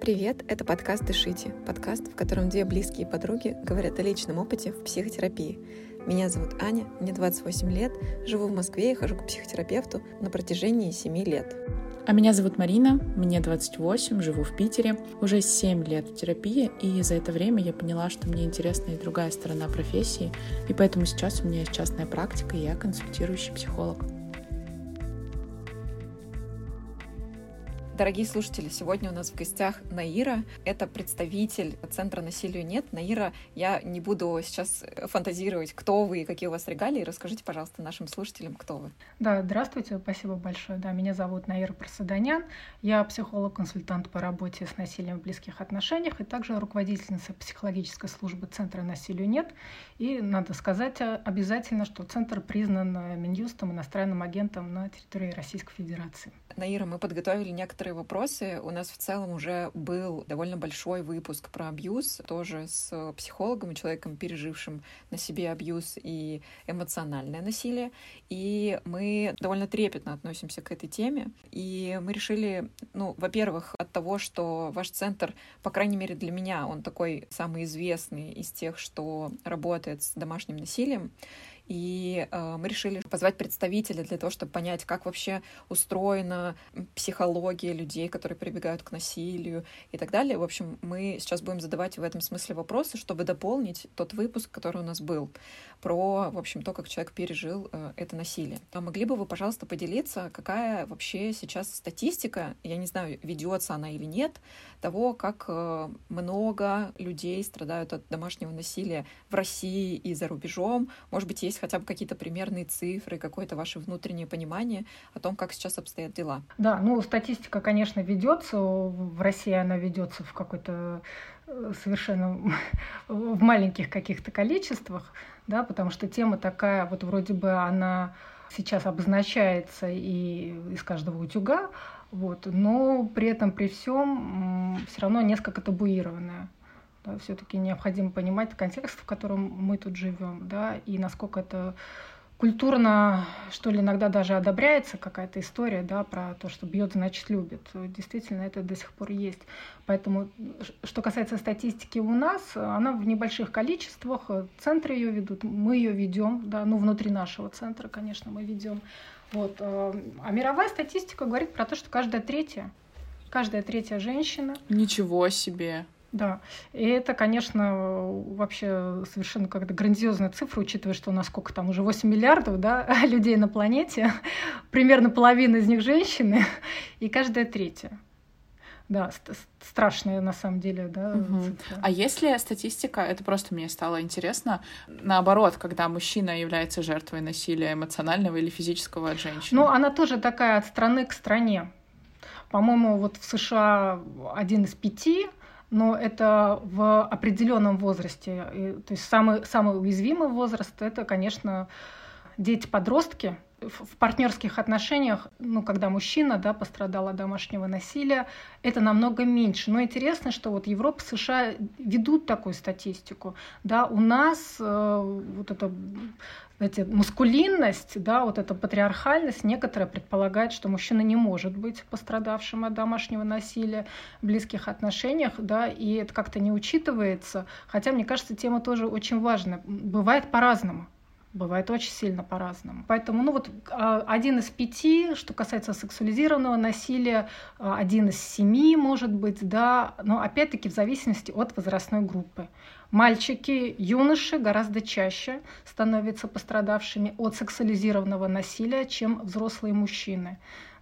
Привет, это подкаст «Дышите», подкаст, в котором две близкие подруги говорят о личном опыте в психотерапии. Меня зовут Аня, мне 28 лет, живу в Москве и хожу к психотерапевту на протяжении 7 лет. А меня зовут Марина, мне 28, живу в Питере, уже 7 лет в терапии, и за это время я поняла, что мне интересна и другая сторона профессии, и поэтому сейчас у меня есть частная практика, и я консультирующий психолог. Дорогие слушатели, сегодня у нас в гостях Наира. Это представитель Центра насилию нет. Наира, я не буду сейчас фантазировать, кто вы и какие у вас регалии. Расскажите, пожалуйста, нашим слушателям, кто вы. Да, здравствуйте, спасибо большое. Да, меня зовут Наира Просаданян. Я психолог-консультант по работе с насилием в близких отношениях и также руководительница психологической службы Центра насилию нет. И надо сказать обязательно, что Центр признан Минюстом иностранным агентом на территории Российской Федерации. Наира, мы подготовили некоторые некоторые вопросы. У нас в целом уже был довольно большой выпуск про абьюз, тоже с психологом и человеком, пережившим на себе абьюз и эмоциональное насилие. И мы довольно трепетно относимся к этой теме. И мы решили, ну, во-первых, от того, что ваш центр, по крайней мере для меня, он такой самый известный из тех, что работает с домашним насилием, и э, мы решили позвать представителя для того, чтобы понять, как вообще устроена психология людей, которые прибегают к насилию и так далее. В общем, мы сейчас будем задавать в этом смысле вопросы, чтобы дополнить тот выпуск, который у нас был про, в общем, то, как человек пережил э, это насилие. А могли бы вы, пожалуйста, поделиться, какая вообще сейчас статистика, я не знаю, ведется она или нет, того, как э, много людей страдают от домашнего насилия в России и за рубежом. Может быть, есть хотя бы какие-то примерные цифры, какое-то ваше внутреннее понимание о том, как сейчас обстоят дела? Да, ну, статистика, конечно, ведется. В России она ведется в какой-то э, совершенно в маленьких каких-то количествах да, потому что тема такая, вот вроде бы она сейчас обозначается и из каждого утюга, вот, но при этом, при всем, все равно несколько табуированная. Да, все-таки необходимо понимать контекст, в котором мы тут живем, да, и насколько это культурно, что ли, иногда даже одобряется какая-то история, да, про то, что бьет, значит, любит. Действительно, это до сих пор есть. Поэтому, что касается статистики у нас, она в небольших количествах, центры ее ведут, мы ее ведем, да, ну, внутри нашего центра, конечно, мы ведем. Вот. Э, а мировая статистика говорит про то, что каждая третья, каждая третья женщина... Ничего себе! Да, и это, конечно, вообще совершенно как-то грандиозная цифра, учитывая, что у нас сколько там уже 8 миллиардов да, людей на планете, примерно половина из них женщины, и каждая третья. Да, страшная на самом деле, да. Угу. Цифра. А если статистика, это просто мне стало интересно, наоборот, когда мужчина является жертвой насилия эмоционального или физического от женщины? Ну, она тоже такая от страны к стране. По-моему, вот в США один из пяти но это в определенном возрасте. И, то есть самый, самый уязвимый возраст это, конечно, дети-подростки. В партнерских отношениях, ну, когда мужчина да, пострадал от домашнего насилия, это намного меньше. Но интересно, что вот Европа, США ведут такую статистику. Да, у нас э, вот это знаете, мускулинность, да, вот эта патриархальность, некоторые предполагают, что мужчина не может быть пострадавшим от домашнего насилия в близких отношениях, да, и это как-то не учитывается. Хотя, мне кажется, тема тоже очень важная. Бывает по-разному. Бывает очень сильно по-разному. Поэтому, ну вот, а, один из пяти, что касается сексуализированного насилия, а, один из семи, может быть, да, но опять-таки в зависимости от возрастной группы. Мальчики, юноши гораздо чаще становятся пострадавшими от сексуализированного насилия, чем взрослые мужчины.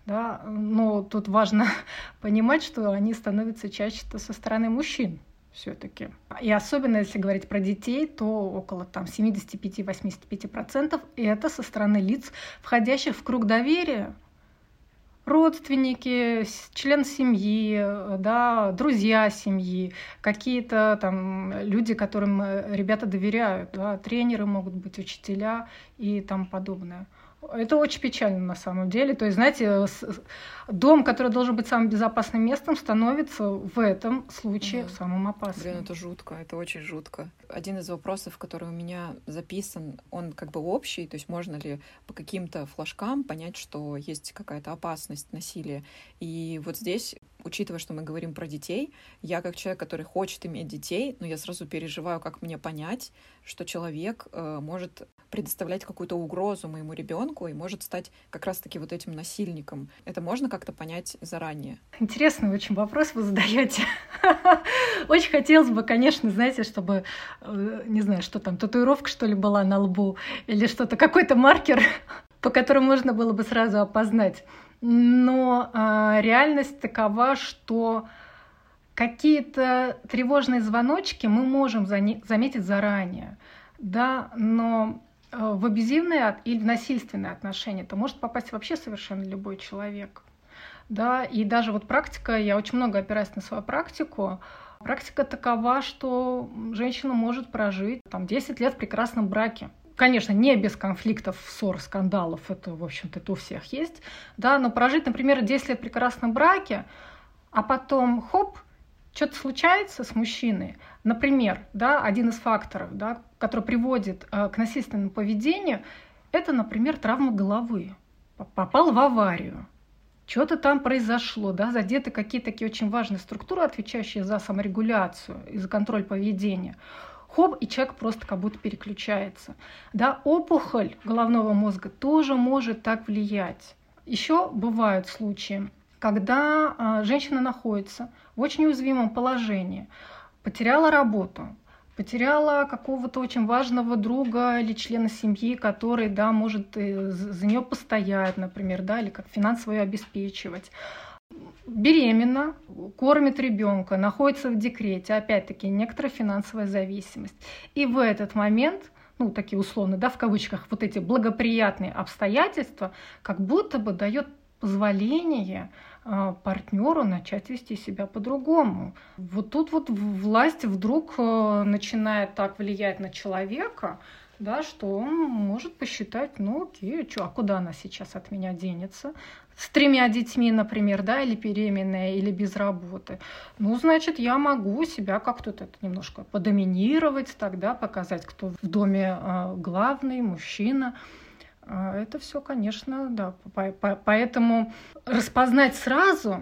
Да? Но тут важно понимать, что они становятся чаще со стороны мужчин все-таки. И особенно если говорить про детей, то около там 75-85% это со стороны лиц, входящих в круг доверия родственники, член семьи, да, друзья семьи, какие-то там люди, которым э, ребята доверяют, да, тренеры могут быть, учителя и тому подобное. Это очень печально на самом деле. То есть, знаете, дом, который должен быть самым безопасным местом, становится в этом случае mm. самым опасным. Блин, это жутко, это очень жутко. Один из вопросов, который у меня записан, он как бы общий, то есть можно ли по каким-то флажкам понять, что есть какая-то опасность насилия. И вот здесь учитывая, что мы говорим про детей, я как человек, который хочет иметь детей, но я сразу переживаю, как мне понять, что человек э, может предоставлять какую-то угрозу моему ребенку и может стать как раз-таки вот этим насильником. Это можно как-то понять заранее? Интересный очень вопрос вы задаете. Очень хотелось бы, конечно, знаете, чтобы, э, не знаю, что там, татуировка, что ли, была на лбу, или что-то, какой-то маркер, по которому можно было бы сразу опознать. Но э, реальность такова, что какие-то тревожные звоночки мы можем заметить заранее, да, но э, в абьюзивные или в насильственные отношения это может попасть вообще совершенно любой человек. Да, и даже вот практика, я очень много опираюсь на свою практику, практика такова, что женщина может прожить там, 10 лет в прекрасном браке. Конечно, не без конфликтов, ссор, скандалов, это, в общем-то, это у всех есть, да, но прожить, например, 10 лет в прекрасном браке, а потом, хоп, что-то случается с мужчиной, например, да, один из факторов, да, который приводит э, к насильственному поведению, это, например, травма головы. Попал в аварию, что-то там произошло, да, задеты какие-то такие очень важные структуры, отвечающие за саморегуляцию и за контроль поведения хоп, и человек просто как будто переключается. Да, опухоль головного мозга тоже может так влиять. Еще бывают случаи, когда а, женщина находится в очень уязвимом положении, потеряла работу, потеряла какого-то очень важного друга или члена семьи, который, да, может э, за нее постоять, например, да, или как финансово ее обеспечивать беременна, кормит ребенка, находится в декрете, опять-таки некоторая финансовая зависимость. И в этот момент, ну, такие условно, да, в кавычках, вот эти благоприятные обстоятельства, как будто бы дает позволение э, партнеру начать вести себя по-другому. Вот тут вот власть вдруг э, начинает так влиять на человека, да, что он может посчитать, ну окей, чё, а куда она сейчас от меня денется? С тремя детьми, например, да, или беременная, или без работы. Ну, значит, я могу себя как-то это немножко подоминировать, тогда показать, кто в доме э, главный, мужчина. Э, это все, конечно, да. Поэтому распознать сразу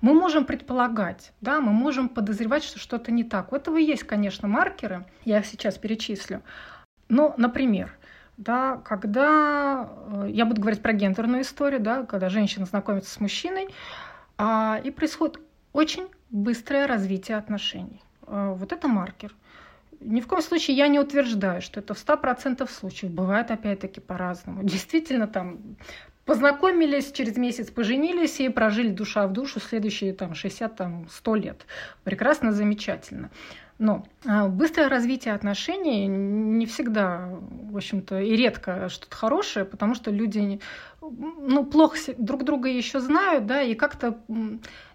мы можем предполагать, да, мы можем подозревать, что что-то не так. У этого есть, конечно, маркеры, я их сейчас перечислю. Ну, например, да, когда э, я буду говорить про гендерную историю, да, когда женщина знакомится с мужчиной, а, и происходит очень быстрое развитие отношений. А, вот это маркер. Ни в коем случае я не утверждаю, что это в 100% случаев. Бывает опять-таки по-разному. Действительно, там познакомились, через месяц поженились и прожили душа в душу следующие там, 60-100 лет. Прекрасно, замечательно. Но а, быстрое развитие отношений не всегда, в общем-то, и редко что-то хорошее, потому что люди ну, плохо друг друга еще знают, да, и как-то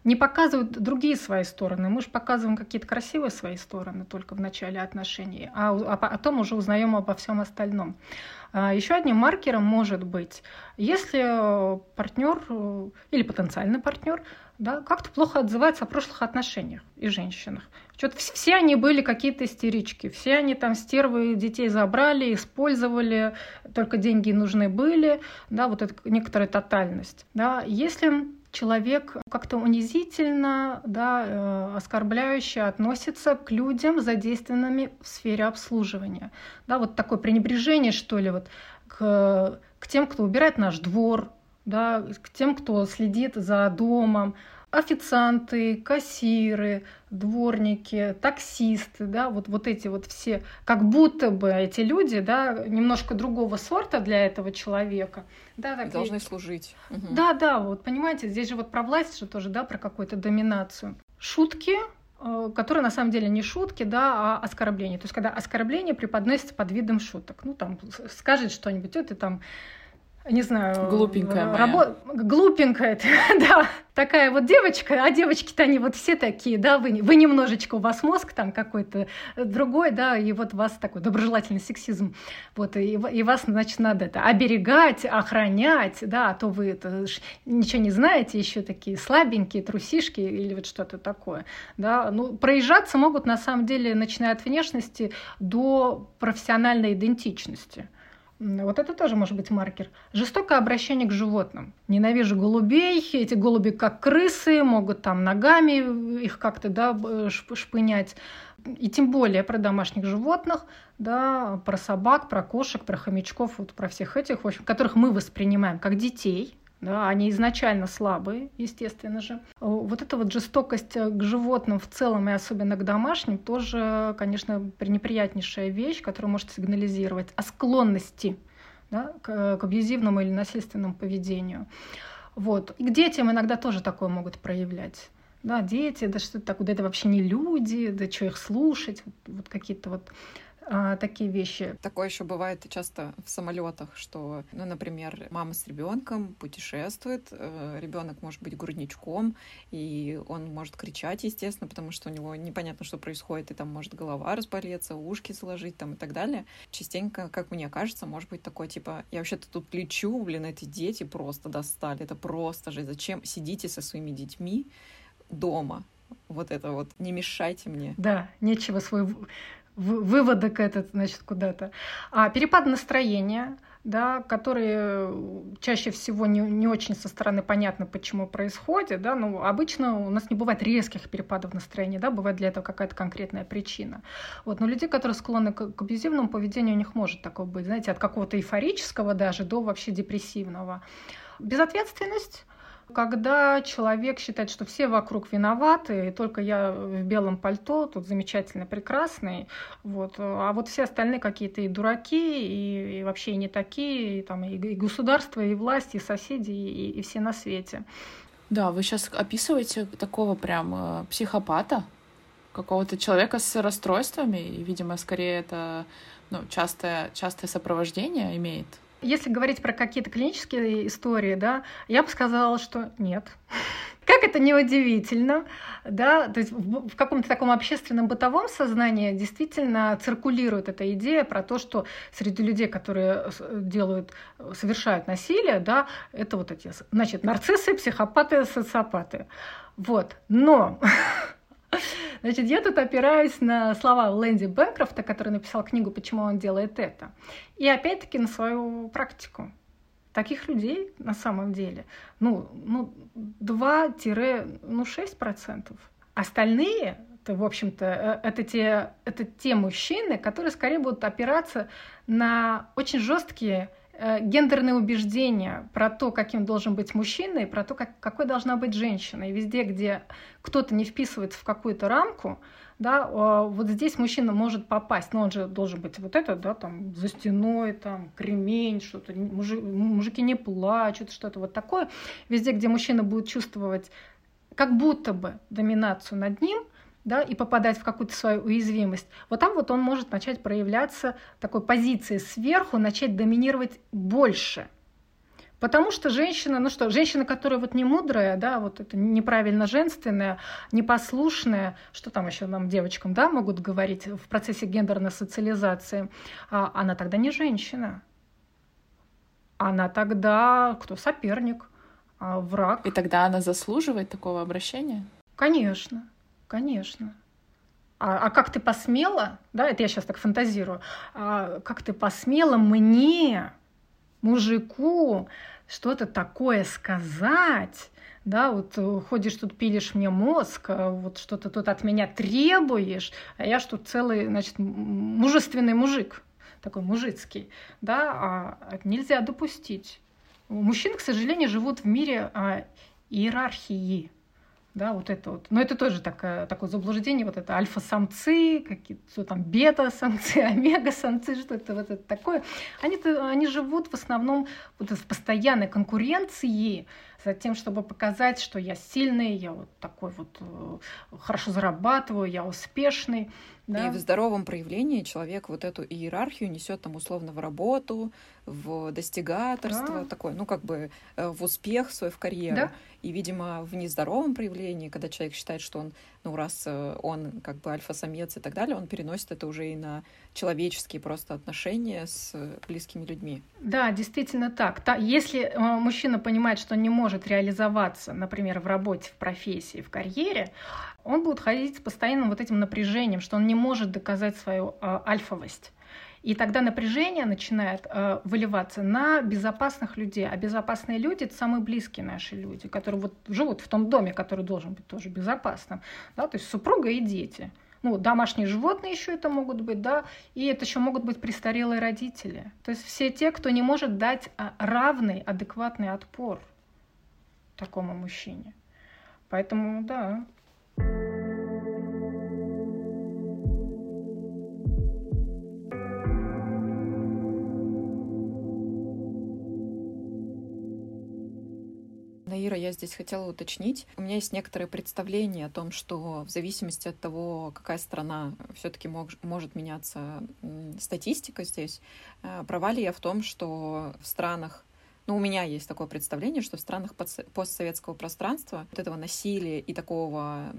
не показывают другие свои стороны. Мы же показываем какие-то красивые свои стороны только в начале отношений, а, а потом уже узнаем обо всем остальном. А, еще одним маркером может быть, если партнер э, или потенциальный партнер да, как-то плохо отзывается о прошлых отношениях и женщинах. Что-то все они были какие-то истерички, все они там стервы детей забрали, использовали, только деньги нужны были, да, вот это некоторая тотальность. Да. Если человек как-то унизительно, да, э, оскорбляюще относится к людям, задействованными в сфере обслуживания. Да, вот такое пренебрежение, что ли, вот к, к тем, кто убирает наш двор, да, к тем, кто следит за домом, официанты, кассиры, дворники, таксисты, да, вот, вот эти вот все, как будто бы эти люди, да, немножко другого сорта для этого человека. Да, так Должны и... служить. Угу. Да, да, вот понимаете, здесь же вот про власть же тоже, да, про какую-то доминацию. Шутки, э, которые на самом деле не шутки, да, а оскорбления. То есть когда оскорбление преподносится под видом шуток. Ну, там, скажет что-нибудь, это там не знаю... Глупенькая рабо... Глупенькая, да. Такая вот девочка, а девочки-то они вот все такие, да, вы, вы немножечко, у вас мозг там какой-то другой, да, и вот у вас такой доброжелательный сексизм. Вот, и, и вас, значит, надо это оберегать, охранять, да, а то вы это, ничего не знаете, еще такие слабенькие, трусишки или вот что-то такое, да. Ну, проезжаться могут, на самом деле, начиная от внешности до профессиональной идентичности. Вот это тоже может быть маркер. Жестокое обращение к животным. Ненавижу голубей, эти голуби как крысы, могут там ногами их как-то да, шпынять. И тем более про домашних животных, да, про собак, про кошек, про хомячков, вот про всех этих, в общем, которых мы воспринимаем как детей, да, они изначально слабые, естественно же. Вот эта вот жестокость э, к животным в целом и особенно к домашним тоже, конечно, пренеприятнейшая вещь, которая может сигнализировать о склонности да, к, к абьюзивному или насильственному поведению. Вот. И к детям иногда тоже такое могут проявлять. Да, дети, да что это такое, да это вообще не люди, да что их слушать, вот, вот какие-то вот а, такие вещи. Такое еще бывает часто в самолетах, что, ну, например, мама с ребенком путешествует, э, ребенок может быть грудничком, и он может кричать, естественно, потому что у него непонятно, что происходит, и там может голова разболеться, ушки сложить там и так далее. Частенько, как мне кажется, может быть такое, типа, я вообще-то тут лечу, блин, эти дети просто достали, это просто же, зачем сидите со своими детьми дома, вот это вот, не мешайте мне. Да, нечего свой выводок этот, значит, куда-то. А перепад настроения, да, которые чаще всего не, не очень со стороны понятно, почему происходит, да, ну, обычно у нас не бывает резких перепадов настроения, да, бывает для этого какая-то конкретная причина. Вот, но люди, которые склонны к, к абьюзивному поведению, у них может такое быть, знаете, от какого-то эйфорического даже до вообще депрессивного. Безответственность, когда человек считает, что все вокруг виноваты, и только я в белом пальто, тут замечательно, прекрасный, вот, а вот все остальные какие-то и дураки, и, и вообще и не такие, и, там, и, и государство, и власть, и соседи, и, и все на свете. Да, вы сейчас описываете такого прям э, психопата, какого-то человека с расстройствами, и, видимо, скорее это ну, частое, частое сопровождение имеет. Если говорить про какие-то клинические истории, да, я бы сказала, что нет. Как это неудивительно, да, то есть в, в каком-то таком общественном бытовом сознании действительно циркулирует эта идея про то, что среди людей, которые делают, совершают насилие, да, это вот эти, значит, нарциссы, психопаты, социопаты. Вот. Но Значит, я тут опираюсь на слова Лэнди Бэнкрофта, который написал книгу «Почему он делает это». И опять-таки на свою практику. Таких людей на самом деле, ну, ну 2-6%. Ну, Остальные, это, в общем-то, э, это те, это те мужчины, которые скорее будут опираться на очень жесткие гендерные убеждения про то, каким должен быть мужчина, и про то, как, какой должна быть женщина. И везде, где кто-то не вписывается в какую-то рамку, да, вот здесь мужчина может попасть, но он же должен быть вот это, да, там, за стеной, там, кремень, что-то, мужи, мужики не плачут, что-то вот такое. Везде, где мужчина будет чувствовать как будто бы доминацию над ним – да, и попадать в какую-то свою уязвимость, вот там вот он может начать проявляться такой позиции сверху, начать доминировать больше. Потому что женщина, ну что, женщина, которая вот не мудрая, да, вот это неправильно женственная, непослушная, что там еще нам девочкам, да, могут говорить в процессе гендерной социализации, а, она тогда не женщина. Она тогда кто? Соперник, а, враг. И тогда она заслуживает такого обращения? Конечно. Конечно. А, а как ты посмела, да, это я сейчас так фантазирую, а как ты посмела мне, мужику, что-то такое сказать, да, вот э, ходишь тут, пилишь мне мозг, а вот что-то тут от меня требуешь, а я что целый, значит, мужественный мужик, такой мужицкий, да, а нельзя допустить. Мужчины, к сожалению, живут в мире а, иерархии, да, вот это вот. Но это тоже такое, такое заблуждение, вот это альфа-самцы, какие-то там бета-самцы, омега-самцы, что это вот это такое. Они, они живут в основном вот в постоянной конкуренции за тем, чтобы показать, что я сильный, я вот такой вот э, хорошо зарабатываю, я успешный. Да? И в здоровом проявлении человек вот эту иерархию несет там условно в работу, в достигаторство, да. такое, ну как бы э, в успех свой, в карьеру. Да. И, видимо, в нездоровом проявлении, когда человек считает, что он, ну раз э, он как бы альфа-самец и так далее, он переносит это уже и на человеческие просто отношения с близкими людьми. Да, действительно так. Та, если э, мужчина понимает, что он не может реализоваться, например, в работе, в профессии, в карьере, он будет ходить с постоянным вот этим напряжением, что он не может доказать свою э, альфовость. И тогда напряжение начинает э, выливаться на безопасных людей. А безопасные люди это самые близкие наши люди, которые вот живут в том доме, который должен быть тоже безопасным. Да? То есть супруга и дети. Ну, домашние животные еще это могут быть, да, и это еще могут быть престарелые родители. То есть все те, кто не может дать а, равный, адекватный отпор такому мужчине. Поэтому, да, Я здесь хотела уточнить. У меня есть некоторое представление о том, что в зависимости от того, какая страна все-таки мог, может меняться статистика здесь, э, права ли я в том, что в странах ну, у меня есть такое представление, что в странах постсоветского пространства вот этого насилия и такого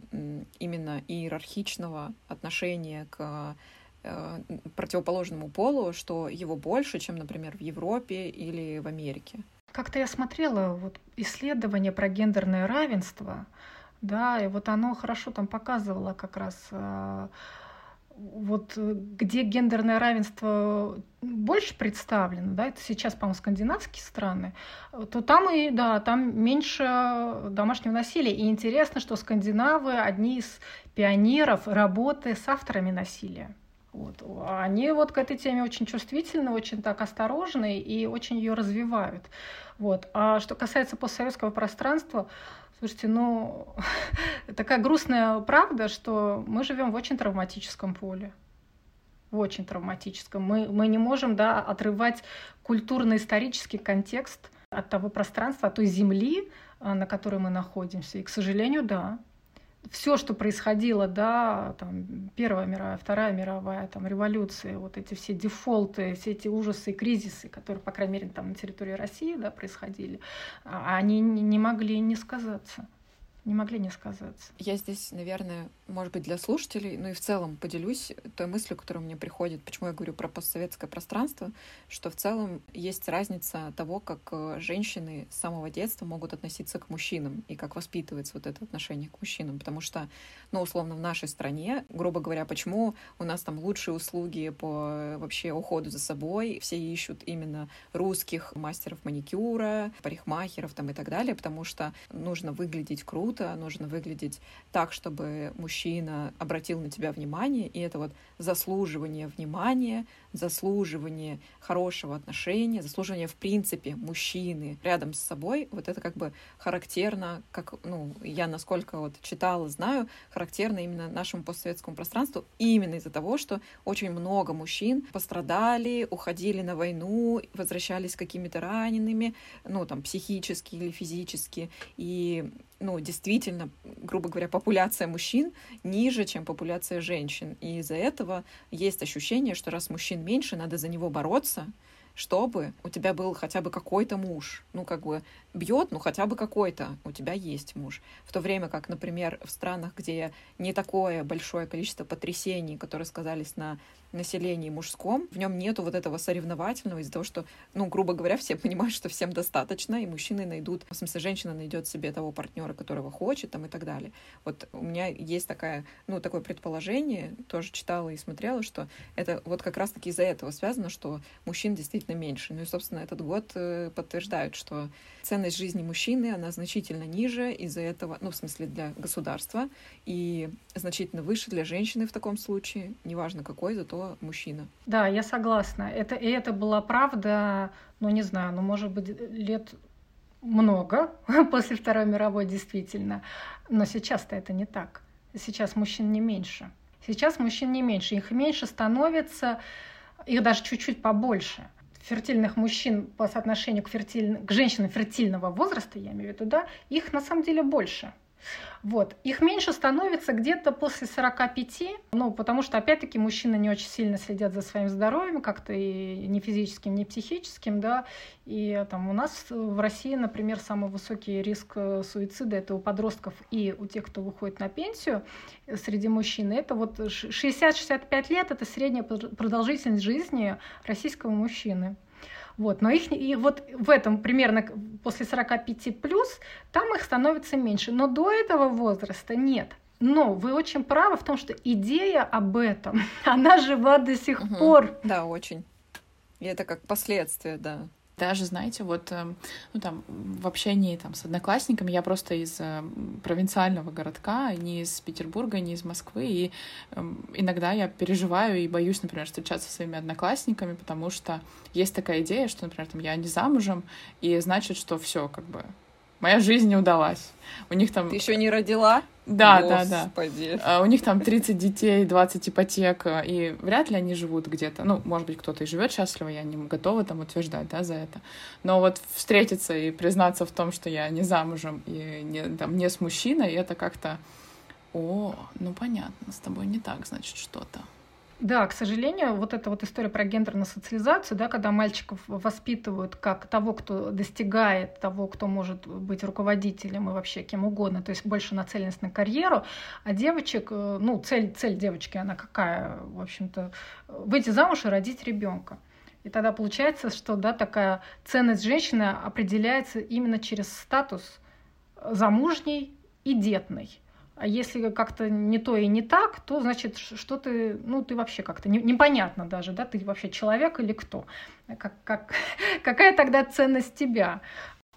именно иерархичного отношения к э, противоположному полу, что его больше, чем, например, в Европе или в Америке. Как-то я смотрела вот исследование про гендерное равенство, да, и вот оно хорошо там показывало как раз э, вот э, где гендерное равенство больше представлено, да, это сейчас, по-моему, скандинавские страны, то там и, да, там меньше домашнего насилия. И интересно, что скандинавы одни из пионеров работы с авторами насилия. Вот. Они вот к этой теме очень чувствительны, очень так осторожны и очень ее развивают. Вот. А что касается постсоветского пространства, Слушайте, ну, такая грустная правда, что мы живем в очень травматическом поле. В очень травматическом. Мы, мы не можем да, отрывать культурно-исторический контекст от того пространства, от той земли, а, на которой мы находимся. И, к сожалению, да, все, что происходило, да, там, Первая мировая, Вторая мировая, там, революции, вот эти все дефолты, все эти ужасы и кризисы, которые, по крайней мере, там на территории России, да, происходили, а, они не могли не сказаться не могли не сказаться. Я здесь, наверное, может быть, для слушателей, ну и в целом поделюсь той мыслью, которая мне приходит, почему я говорю про постсоветское пространство, что в целом есть разница того, как э, женщины с самого детства могут относиться к мужчинам и как воспитывается вот это отношение к мужчинам, потому что, ну, условно, в нашей стране, грубо говоря, почему у нас там лучшие услуги по э, вообще уходу за собой, все ищут именно русских мастеров маникюра, парикмахеров там и так далее, потому что нужно выглядеть круто, круто, нужно выглядеть так, чтобы мужчина обратил на тебя внимание, и это вот заслуживание внимания, заслуживание хорошего отношения, заслуживание в принципе мужчины рядом с собой, вот это как бы характерно, как, ну, я насколько вот читала, знаю, характерно именно нашему постсоветскому пространству, именно из-за того, что очень много мужчин пострадали, уходили на войну, возвращались какими-то ранеными, ну, там, психически или физически, и ну, действительно, грубо говоря, популяция мужчин ниже, чем популяция женщин. И из-за этого есть ощущение, что раз мужчин меньше, надо за него бороться, чтобы у тебя был хотя бы какой-то муж. Ну, как бы бьет, ну, хотя бы какой-то у тебя есть муж. В то время как, например, в странах, где не такое большое количество потрясений, которые сказались на населении мужском, в нем нету вот этого соревновательного из-за того, что, ну, грубо говоря, все понимают, что всем достаточно, и мужчины найдут, в смысле, женщина найдет себе того партнера, которого хочет, там, и так далее. Вот у меня есть такая, ну, такое предположение, тоже читала и смотрела, что это вот как раз-таки из-за этого связано, что мужчин действительно меньше. Ну и, собственно, этот год э, подтверждает, что ценность жизни мужчины, она значительно ниже из-за этого, ну, в смысле, для государства, и значительно выше для женщины в таком случае, неважно какой, зато мужчина. Да, я согласна. Это, и это была правда, ну не знаю, ну может быть лет много после Второй мировой действительно. Но сейчас-то это не так. Сейчас мужчин не меньше. Сейчас мужчин не меньше. Их меньше становится, их даже чуть-чуть побольше. Фертильных мужчин по соотношению к, фертиль... к женщинам фертильного возраста, я имею в виду, да, их на самом деле больше Вот. Их меньше становится где-то после 45, ну, потому что, опять-таки, мужчины не очень сильно следят за своим здоровьем, как-то и не физическим, не психическим, да, и там у нас в России, например, самый высокий риск э, суицида это у подростков и у тех, кто выходит на пенсию э, среди мужчин. Это вот 60-65 лет, это средняя продолжительность жизни российского мужчины. Вот, но их и вот в этом примерно после 45 плюс там их становится меньше. Но до этого возраста нет. Но вы очень правы в том, что идея об этом, она жива до сих угу. пор. Да, очень. И это как последствие, да. Даже, знаете, вот, эм, ну, там, в общении там, с одноклассниками, я просто из э, провинциального городка, не из Петербурга, не из Москвы, и э, иногда я переживаю и боюсь, например, встречаться со своими одноклассниками, потому что есть такая идея, что, например, там, я не замужем, и значит, что все как бы моя жизнь не удалась. У них там... Ты еще не родила? Да, Господи. да, да. У них там 30 детей, 20 ипотек, и вряд ли они живут где-то. Ну, может быть, кто-то и живет счастливо, я не готова там утверждать, да, за это. Но вот встретиться и признаться в том, что я не замужем и не, там, не с мужчиной, это как-то... О, ну понятно, с тобой не так, значит, что-то. Да, к сожалению, вот эта вот история про гендерную социализацию, да, когда мальчиков воспитывают как того, кто достигает, того, кто может быть руководителем и вообще кем угодно, то есть больше нацеленность на карьеру, а девочек, э, ну, цель, цель девочки, она какая, в общем-то, выйти замуж и родить ребенка. И тогда получается, что да, такая ценность женщины определяется именно через статус замужней и детной. А если как-то не то и не так, то значит, что ты, ну, ты вообще как-то не, непонятно даже, да, ты вообще человек или кто? Как, как, какая тогда ценность тебя?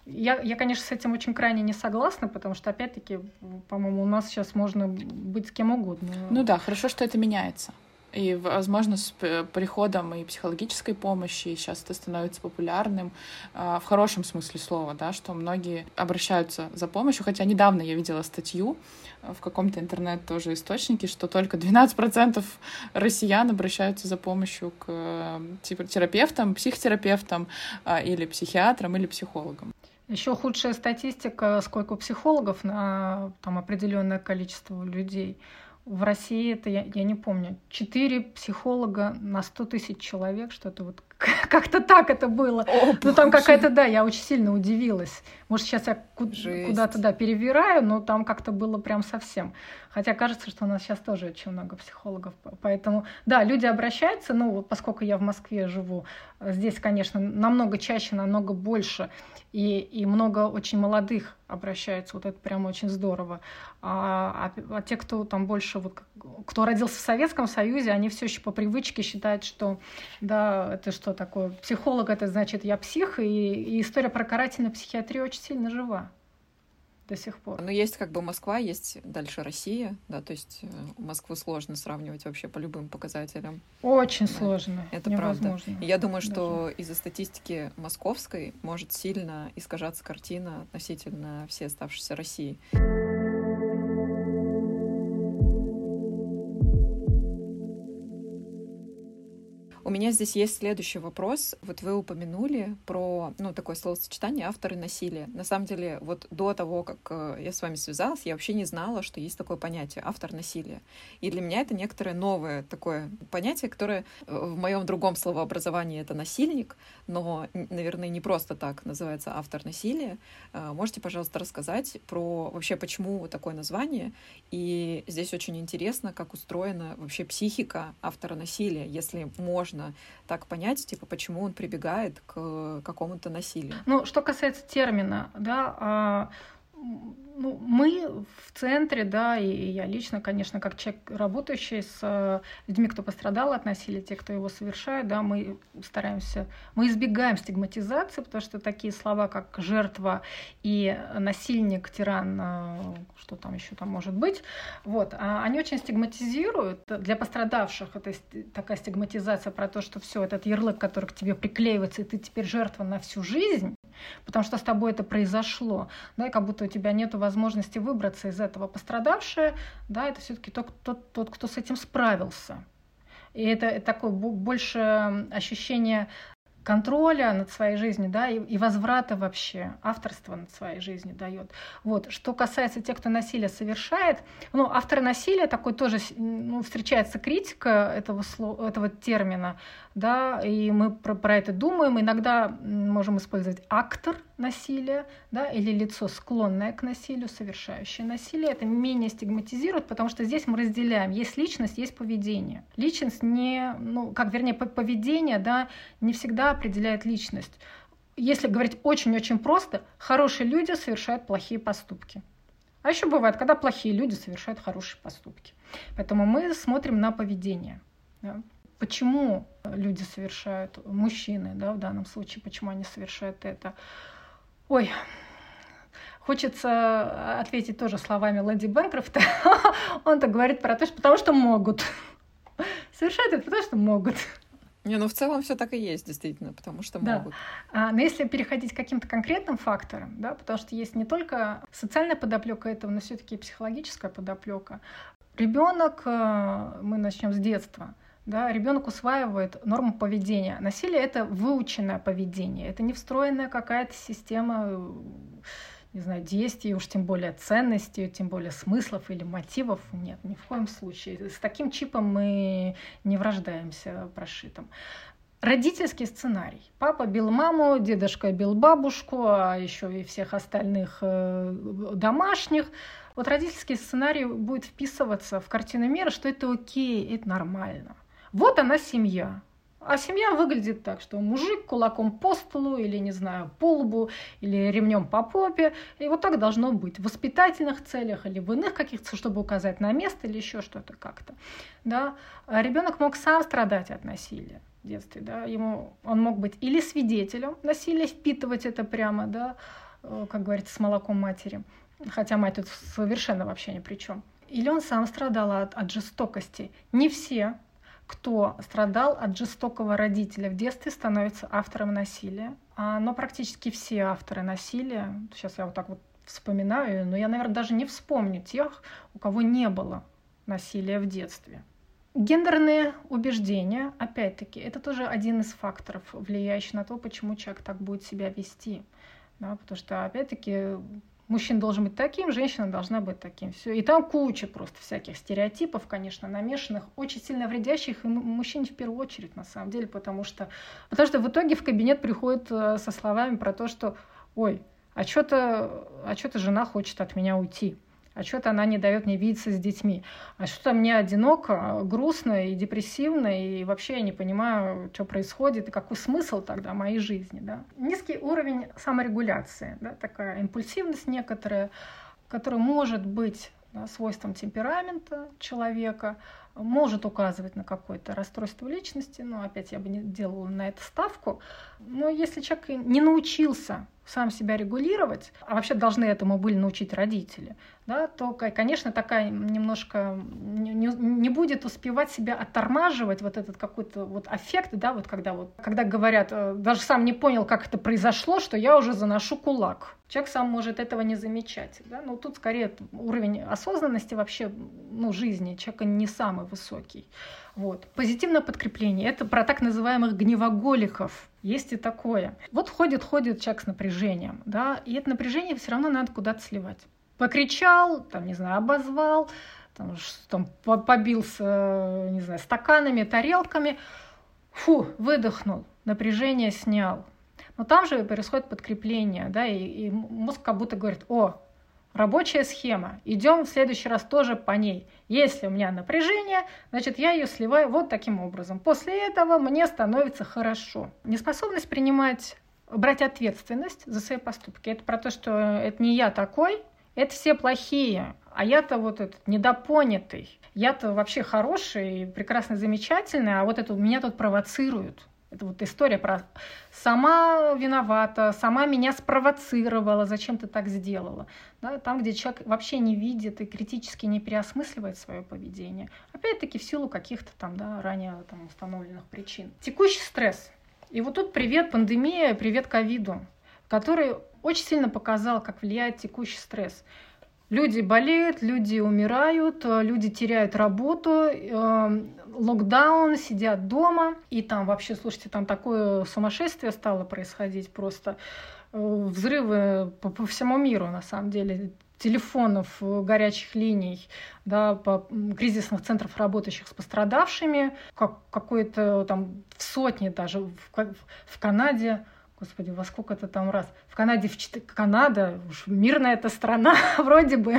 Я, я, конечно, с этим очень крайне не согласна, потому что, опять-таки, по-моему, у нас сейчас можно быть с кем угодно. Ну да, хорошо, что это меняется. И, возможно, с приходом и психологической помощи сейчас это становится популярным а, в хорошем смысле слова, да, что многие обращаются за помощью. Хотя недавно я видела статью в каком-то интернет тоже источнике, что только 12% россиян обращаются за помощью к типа, терапевтам, психотерапевтам а, или психиатрам или психологам. Еще худшая статистика, сколько психологов на там, определенное количество людей в России это, я, я не помню, 4 психолога на 100 тысяч человек, что-то вот как-то так это было. О, ну там какая-то, да, я очень сильно удивилась. Может, сейчас я куда-то, да, перевираю, но там как-то было прям совсем. Хотя кажется, что у нас сейчас тоже очень много психологов. Поэтому, да, люди обращаются, ну, поскольку я в Москве живу, здесь, конечно, намного чаще, намного больше, и, и много очень молодых обращаются, вот это прям очень здорово. А, а, а те, кто там больше, вот, кто родился в Советском Союзе, они все еще по привычке считают, что, да, это что такое, психолог, это значит я псих, и, и история про карательную психиатрию очень сильно жива до сих пор. Ну, есть как бы Москва, есть дальше Россия, да, то есть э, Москву сложно сравнивать вообще по любым показателям. Очень да. сложно. Это невозможно. правда. И я думаю, что Даже. из-за статистики московской может сильно искажаться картина относительно всей оставшейся России. Меня здесь есть следующий вопрос. Вот вы упомянули про, ну, такое словосочетание «авторы насилия». На самом деле, вот до того, как э, я с вами связалась, я вообще не знала, что есть такое понятие «автор насилия». И для меня это некоторое новое такое понятие, которое э, в моем другом словообразовании это «насильник», но, наверное, не просто так называется «автор насилия». Э, можете, пожалуйста, рассказать про вообще, почему такое название? И здесь очень интересно, как устроена вообще психика автора насилия, если можно так понять, типа, почему он прибегает к какому-то насилию. Ну, что касается термина, да, а, ну, мы в центре, да, и я лично, конечно, как человек, работающий с э, людьми, кто пострадал от насилия, те, кто его совершает, да, мы стараемся, мы избегаем стигматизации, потому что такие слова, как жертва и насильник, тиран, э, что там еще там может быть, вот, а они очень стигматизируют. Для пострадавших это такая стигматизация про то, что все, этот ярлык, который к тебе приклеивается, и ты теперь жертва на всю жизнь, потому что с тобой это произошло, да, и как будто у тебя нет возможности выбраться из этого пострадавшее, да, это все-таки тот, тот, тот, кто с этим справился. И это такое больше ощущение контроля над своей жизнью, да, и, и возврата вообще, авторства над своей жизнью дает. Вот. Что касается тех, кто насилие совершает, ну, авторы насилия, такой тоже, ну, встречается критика этого, слова, этого термина, да, и мы про, про это думаем. Иногда можем использовать актор насилия, да, или лицо, склонное к насилию, совершающее насилие. Это менее стигматизирует, потому что здесь мы разделяем. Есть личность, есть поведение. Личность не, ну, как, вернее, поведение, да, не всегда определяет личность. Если говорить очень-очень просто, хорошие люди совершают плохие поступки. А еще бывает, когда плохие люди совершают хорошие поступки. Поэтому мы смотрим на поведение. Да почему люди совершают, мужчины, да, в данном случае, почему они совершают это. Ой, хочется ответить тоже словами Лэнди Бэнкрофта. Он так говорит про то, что потому что могут. Совершают это потому что могут. Не, ну в целом все так и есть, действительно, потому что да. могут. А, но если переходить к каким-то конкретным факторам, да, потому что есть не только социальная подоплека этого, но все-таки психологическая подоплека. Ребенок, э, мы начнем с детства, да, ребенок усваивает норму поведения. Насилие это выученное поведение, это не встроенная какая-то система не знаю, действий, уж тем более ценностей, тем более смыслов или мотивов. Нет, ни в коем случае. С таким чипом мы не врождаемся прошитым. Родительский сценарий. Папа бил маму, дедушка бил бабушку, а еще и всех остальных э, домашних. Вот родительский сценарий будет вписываться в картину мира, что это окей, это нормально. Вот она семья. А семья выглядит так, что мужик кулаком по столу или, не знаю, по лбу или ремнем по попе. И вот так должно быть в воспитательных целях или в иных каких-то, чтобы указать на место или еще что-то как-то. Да? А ребенок мог сам страдать от насилия в детстве. Да? Ему, он мог быть или свидетелем насилия, впитывать это прямо, да? Э, как говорится, с молоком матери. Хотя мать тут совершенно вообще ни при чем. Или он сам страдал от, от жестокости. Не все кто страдал от жестокого родителя в детстве, становится автором насилия. А, но практически все авторы насилия, сейчас я вот так вот вспоминаю, но я, наверное, даже не вспомню тех, у кого не было насилия в детстве. Гендерные убеждения, опять-таки, это тоже один из факторов, влияющий на то, почему человек так будет себя вести. Да, потому что, опять-таки, мужчина должен быть таким, женщина должна быть таким. Все. И там куча просто всяких стереотипов, конечно, намешанных, очень сильно вредящих и мужчине в первую очередь, на самом деле, потому что, потому что в итоге в кабинет приходит э, со словами про то, что «Ой, а что-то а что жена хочет от меня уйти» а что-то она не дает мне видеться с детьми, а что-то мне одиноко, грустно и депрессивно, и вообще я не понимаю, что происходит, и какой смысл тогда моей жизни. Да? Низкий уровень саморегуляции, да, такая импульсивность некоторая, которая может быть да, свойством темперамента человека, может указывать на какое-то расстройство личности, но опять я бы не делала на это ставку. Но если человек не научился сам себя регулировать, а вообще должны этому были научить родители, да, то, конечно, такая немножко не, не будет успевать себя оттормаживать вот этот какой-то вот аффект, да, вот когда вот, когда говорят, э, даже сам не понял, как это произошло, что я уже заношу кулак. Человек сам может этого не замечать, да, но тут скорее уровень осознанности вообще, ну, жизни человека не самый высокий. Вот. Позитивное подкрепление – это про так называемых гневоголиков. Есть и такое. Вот ходит, ходит человек с напряжением, да, и это напряжение все равно надо куда-то сливать покричал, там, не знаю, обозвал, там, там побился, не знаю, стаканами, тарелками, фу, выдохнул, напряжение снял. Но там же происходит подкрепление, да, и, и мозг как будто говорит, о, рабочая схема, идем в следующий раз тоже по ней. Если у меня напряжение, значит, я ее сливаю вот таким образом. После этого мне становится хорошо. Неспособность принимать брать ответственность за свои поступки. Это про то, что это не я такой, это все плохие, а я-то вот этот недопонятый. Я-то вообще хороший, прекрасно замечательный, а вот это меня тут провоцируют. Это вот история про сама виновата, сама меня спровоцировала, зачем ты так сделала. Да, там, где человек вообще не видит и критически не переосмысливает свое поведение. Опять-таки в силу каких-то там, да, ранее там, установленных причин. Текущий стресс. И вот тут привет пандемия, привет ковиду, который очень сильно показал, как влияет текущий стресс. Люди болеют, люди умирают, э, люди теряют работу, э, локдаун, сидят дома, и там вообще, слушайте, там такое сумасшествие стало происходить просто. Э, взрывы по, по всему миру, на самом деле телефонов, горячих линий, да, по кризисных центров, работающих с пострадавшими, как какое-то там в сотни даже в, в Канаде Господи, во сколько это там раз? В Канаде, в 4... Канада, уж мирная эта страна, вроде бы,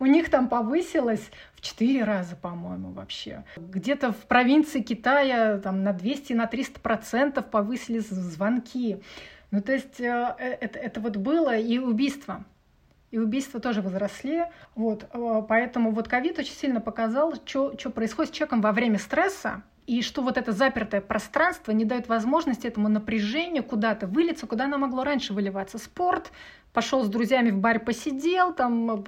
у них там повысилось в четыре раза, по-моему, вообще. Где-то в провинции Китая там на 200, на 300 процентов повысились звонки. Ну, то есть э, э, это, это вот было и убийство. И убийства тоже возросли. Вот. Э, поэтому вот ковид очень сильно показал, что происходит с человеком во время стресса, и что вот это запертое пространство не дает возможности этому напряжению куда-то вылиться, куда оно могло раньше выливаться. Спорт, пошел с друзьями в баре посидел, там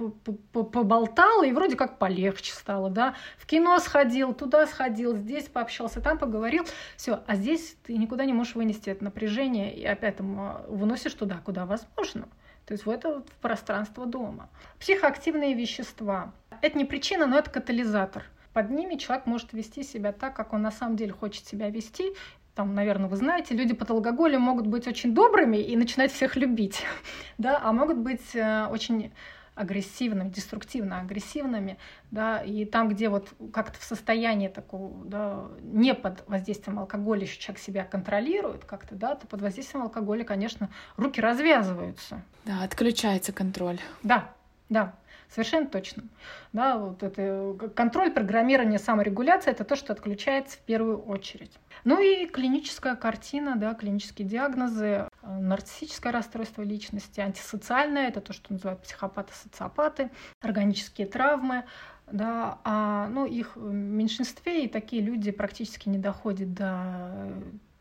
поболтал, и вроде как полегче стало, да. В кино сходил, туда сходил, здесь пообщался, там поговорил. Все, а здесь ты никуда не можешь вынести это напряжение, и опять там выносишь туда, куда возможно. То есть в это пространство дома. Психоактивные вещества. Это не причина, но это катализатор под ними человек может вести себя так, как он на самом деле хочет себя вести. Там, наверное, вы знаете, люди под алкоголем могут быть очень добрыми и начинать всех любить, да, а могут быть э, очень агрессивными, деструктивно агрессивными, да, и там, где вот как-то в состоянии такого, да, не под воздействием алкоголя еще человек себя контролирует как-то, да, то под воздействием алкоголя, конечно, руки развязываются. Да, отключается контроль. Да, да. Совершенно точно. Да, вот это контроль, программирование, саморегуляция – это то, что отключается в первую очередь. Ну и клиническая картина, да, клинические диагнозы, э, нарциссическое расстройство личности, антисоциальное – это то, что называют психопаты, социопаты, органические травмы, да, а ну, их в меньшинстве, и такие люди практически не доходят до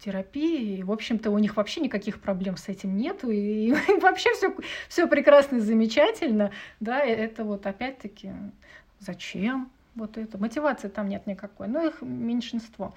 терапии. И, в общем-то, у них вообще никаких проблем с этим нету. И, и вообще все, все прекрасно и замечательно. Да, это вот опять-таки зачем? Вот это. Мотивации там нет никакой. Но их меньшинство.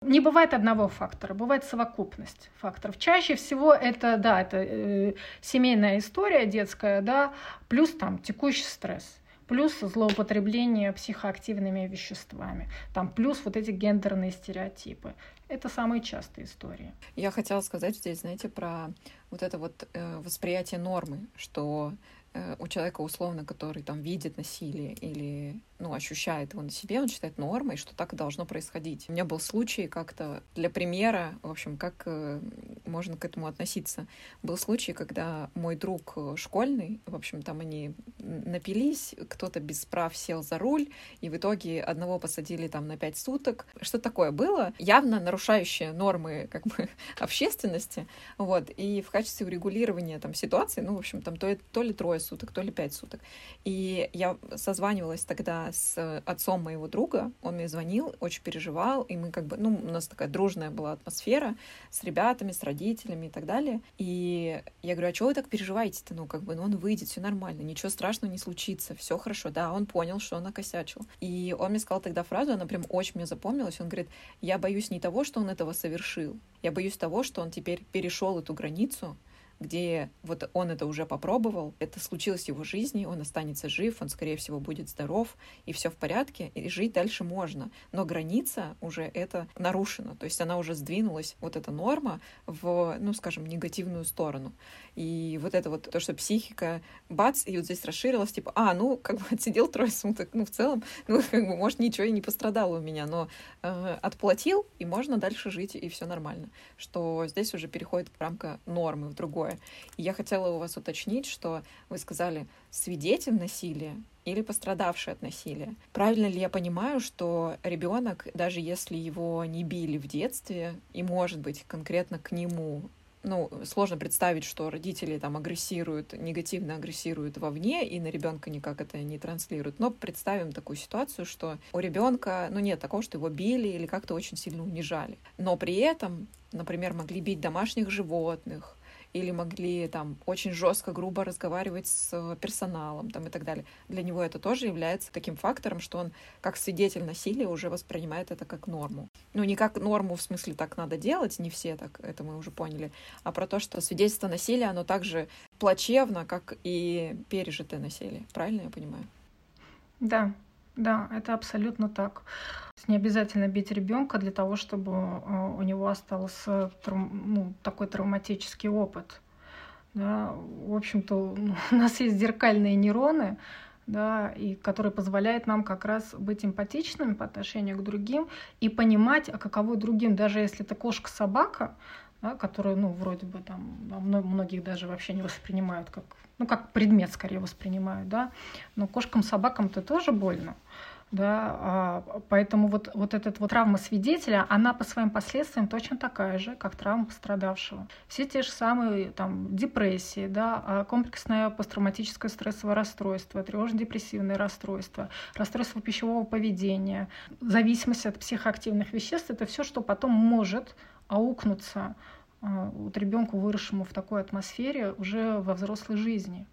Не бывает одного фактора, бывает совокупность факторов. Чаще всего это, да, это э, семейная история детская, да, плюс там текущий стресс плюс злоупотребление психоактивными веществами, там плюс вот эти гендерные стереотипы. Это самые частые истории. Я хотела сказать здесь, знаете, про вот это вот э, восприятие нормы, что э, у человека условно, который там видит насилие или ну, ощущает его на себе, он считает нормой, что так и должно происходить. У меня был случай как-то для примера, в общем, как э, можно к этому относиться. Был случай, когда мой друг э, школьный, в общем, там они напились, кто-то без прав сел за руль, и в итоге одного посадили там на пять суток. Что такое было? Явно нарушающее нормы как бы общественности, вот, и в качестве урегулирования там ситуации, ну, в общем, там то, то ли трое суток, то ли пять суток. И я созванивалась тогда с отцом моего друга, он мне звонил, очень переживал, и мы как бы, ну, у нас такая дружная была атмосфера с ребятами, с родителями и так далее. И я говорю, а чего вы так переживаете-то? Ну, как бы, ну, он выйдет, все нормально, ничего страшного не случится, все хорошо. Да, он понял, что он накосячил. И он мне сказал тогда фразу, она прям очень мне запомнилась, он говорит, я боюсь не того, что он этого совершил, я боюсь того, что он теперь перешел эту границу, где вот он это уже попробовал, это случилось в его жизни, он останется жив, он, скорее всего, будет здоров, и все в порядке, и жить дальше можно. Но граница уже это нарушена, то есть она уже сдвинулась, вот эта норма, в, ну, скажем, негативную сторону. И вот это вот то, что психика, бац, и вот здесь расширилась, типа, а, ну, как бы отсидел трое суток, ну, в целом, ну, как бы, может, ничего и не пострадало у меня, но э, отплатил, и можно дальше жить, и все нормально. Что здесь уже переходит рамка нормы, в другое. И я хотела у вас уточнить, что вы сказали свидетель насилия или пострадавший от насилия. Правильно ли я понимаю, что ребенок, даже если его не били в детстве, и, может быть, конкретно к нему ну, сложно представить, что родители там агрессируют, негативно агрессируют вовне, и на ребенка никак это не транслируют. Но представим такую ситуацию, что у ребенка, ну, нет такого, что его били или как-то очень сильно унижали. Но при этом, например, могли бить домашних животных, или могли там очень жестко, грубо разговаривать с персоналом там, и так далее. Для него это тоже является таким фактором, что он как свидетель насилия уже воспринимает это как норму. Ну, не как норму в смысле так надо делать, не все так, это мы уже поняли, а про то, что свидетельство насилия, оно также плачевно, как и пережитое насилие. Правильно я понимаю? Да, да, это абсолютно так. Не обязательно бить ребенка для того, чтобы э, у него остался ну, такой травматический опыт. Да, в общем-то, у нас есть зеркальные нейроны, да, и которые позволяют нам как раз быть эмпатичными по отношению к другим и понимать, а каково другим, даже если это кошка-собака, да, которую, ну, вроде бы там многих даже вообще не воспринимают как, ну, как предмет скорее воспринимают, да, но кошкам-собакам-то тоже больно, да, а, поэтому вот, вот эта вот травма свидетеля, она по своим последствиям точно такая же, как травма пострадавшего. Все те же самые там депрессии, да, а комплексное посттравматическое стрессовое расстройство, тревожно-депрессивное расстройство, расстройство пищевого поведения, зависимость от психоактивных веществ, это все, что потом может аукнуться а, вот ребенку, выросшему в такой атмосфере, уже во взрослой жизни.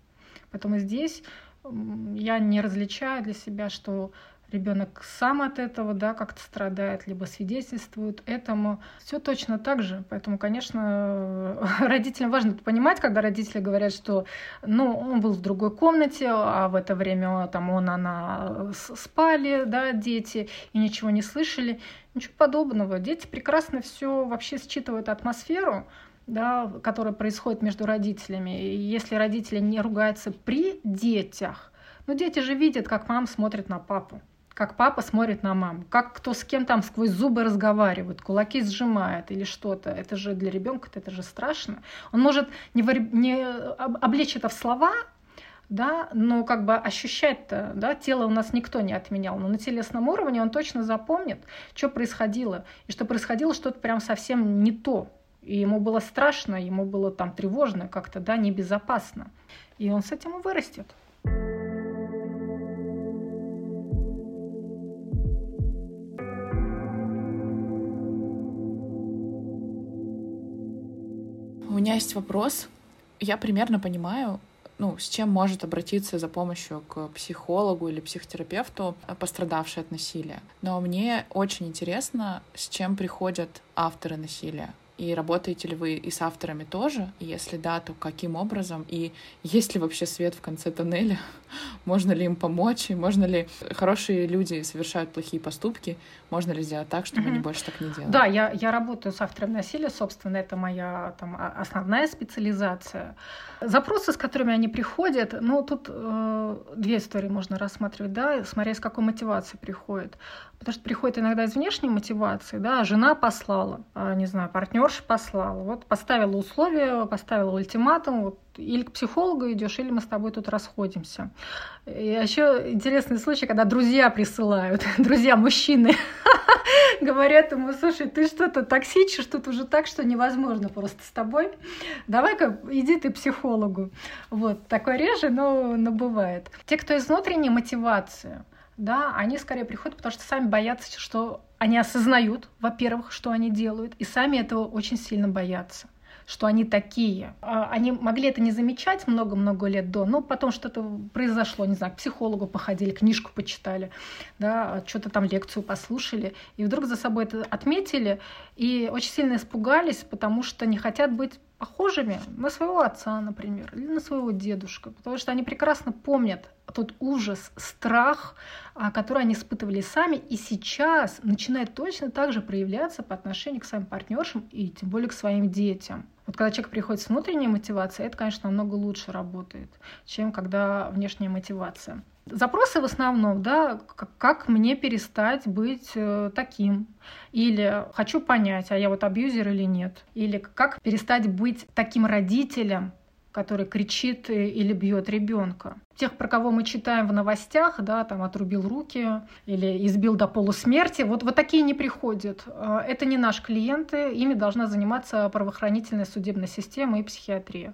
Поэтому здесь я не различаю для себя, что ребенок сам от этого, да, как-то страдает, либо свидетельствует этому. Все точно так же. Поэтому, конечно, родителям важно понимать, когда родители говорят, что ну, он был в другой комнате, а в это время там он, она спали, да, дети, и ничего не слышали. Ничего подобного. Дети прекрасно все вообще считывают атмосферу, да, которая происходит между родителями. И если родители не ругаются при детях, ну дети же видят, как мама смотрит на папу как папа смотрит на маму, как кто с кем там сквозь зубы разговаривает, кулаки сжимает или что-то. Это же для ребенка это же страшно. Он может не, не облечь это в слова, да, но как бы ощущать-то, да, тело у нас никто не отменял, но на телесном уровне он точно запомнит, что происходило, и что происходило что-то прям совсем не то, и ему было страшно, ему было там тревожно как-то, да, небезопасно, и он с этим и вырастет. У меня есть вопрос. Я примерно понимаю, ну, с чем может обратиться за помощью к психологу или психотерапевту пострадавший от насилия. Но мне очень интересно, с чем приходят авторы насилия. И работаете ли вы и с авторами тоже? И если да, то каким образом? И есть ли вообще свет в конце тоннеля? Можно ли им помочь? И можно ли хорошие люди совершают плохие поступки? Можно ли сделать так, чтобы mm-hmm. они больше так не делали? Да, я, я работаю с автором насилия, собственно, это моя там, основная специализация. Запросы, с которыми они приходят, ну, тут э, две истории можно рассматривать, да, смотря с какой мотивацией приходят. Потому что приходит иногда из внешней мотивации, да, жена послала, а, не знаю, партнерша послала, вот поставила условия, поставила ультиматум, вот, или к психологу идешь, или мы с тобой тут расходимся. И еще интересный случай, когда друзья присылают, друзья мужчины говорят ему, слушай, ты что-то токсичишь тут уже так, что невозможно просто с тобой. Давай-ка иди ты к психологу. Вот, такое реже, но, но бывает. Те, кто из внутренней мотивации, да, они скорее приходят, потому что сами боятся, что они осознают, во-первых, что они делают, и сами этого очень сильно боятся что они такие. А, они могли это не замечать много-много лет до, но потом что-то произошло, не знаю, к психологу походили, книжку почитали, да, что-то там лекцию послушали, и вдруг за собой это отметили и очень сильно испугались, потому что не хотят быть похожими на своего отца, например, или на своего дедушку, потому что они прекрасно помнят тот ужас, страх, а, который они испытывали сами, и сейчас начинает точно так же проявляться по отношению к своим партнершам и тем более к своим детям. Вот когда человек приходит с внутренней мотивацией, это, конечно, намного лучше работает, чем когда внешняя мотивация. Запросы в основном, да, как, мне перестать быть э, таким, или хочу понять, а я вот абьюзер или нет, или как перестать быть таким родителем, который кричит или бьет ребенка. Тех, про кого мы читаем в новостях, да, там отрубил руки или избил до полусмерти, вот, вот такие не приходят. Э, это не наши клиенты, ими должна заниматься правоохранительная судебная система и психиатрия.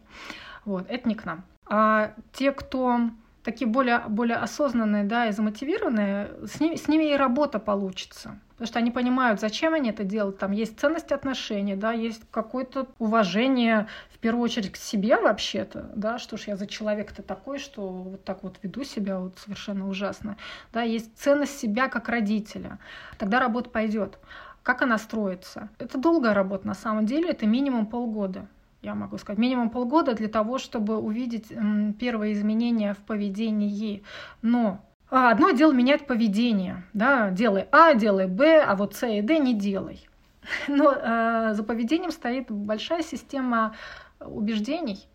Вот, это не к нам. А те, кто такие более, более осознанные да, и замотивированные, с ними, с ними и работа получится. Потому что они понимают, зачем они это делают. Там есть ценность отношений, да, есть какое-то уважение, в первую очередь, к себе вообще-то, да, что ж я за человек-то такой, что вот так вот веду себя вот совершенно ужасно. Да, есть ценность себя как родителя. Тогда работа пойдет. Как она строится? Это долгая работа, на самом деле, это минимум полгода я могу сказать, минимум полгода для того, чтобы увидеть первые изменения в поведении. Но одно дело менять поведение, да, делай А, делай Б, а вот С и Д не делай. Но э, за поведением стоит большая система убеждений,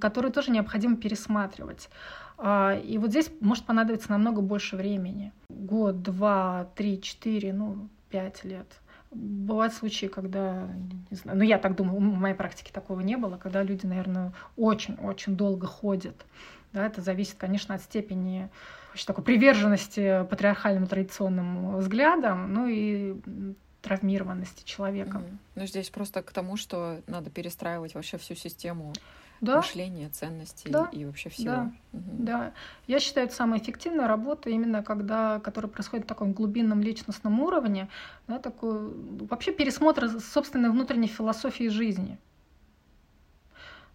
которые тоже необходимо пересматривать. А, и вот здесь может понадобиться намного больше времени. Год, два, три, четыре, ну, пять лет. Бывают случаи, когда, не знаю, ну я так думаю, в моей практике такого не было, когда люди, наверное, очень-очень долго ходят. Да, это зависит, конечно, от степени очень такой приверженности патриархальным традиционным взглядам, ну и травмированности человека. Mm-hmm. Ну, здесь просто к тому, что надо перестраивать вообще всю систему да. мышления, ценностей да. и вообще всего. Да. Угу. да. Я считаю, это самая эффективная работа, именно когда, которая происходит на таком глубинном личностном уровне, да, такой, вообще пересмотр собственной внутренней философии жизни.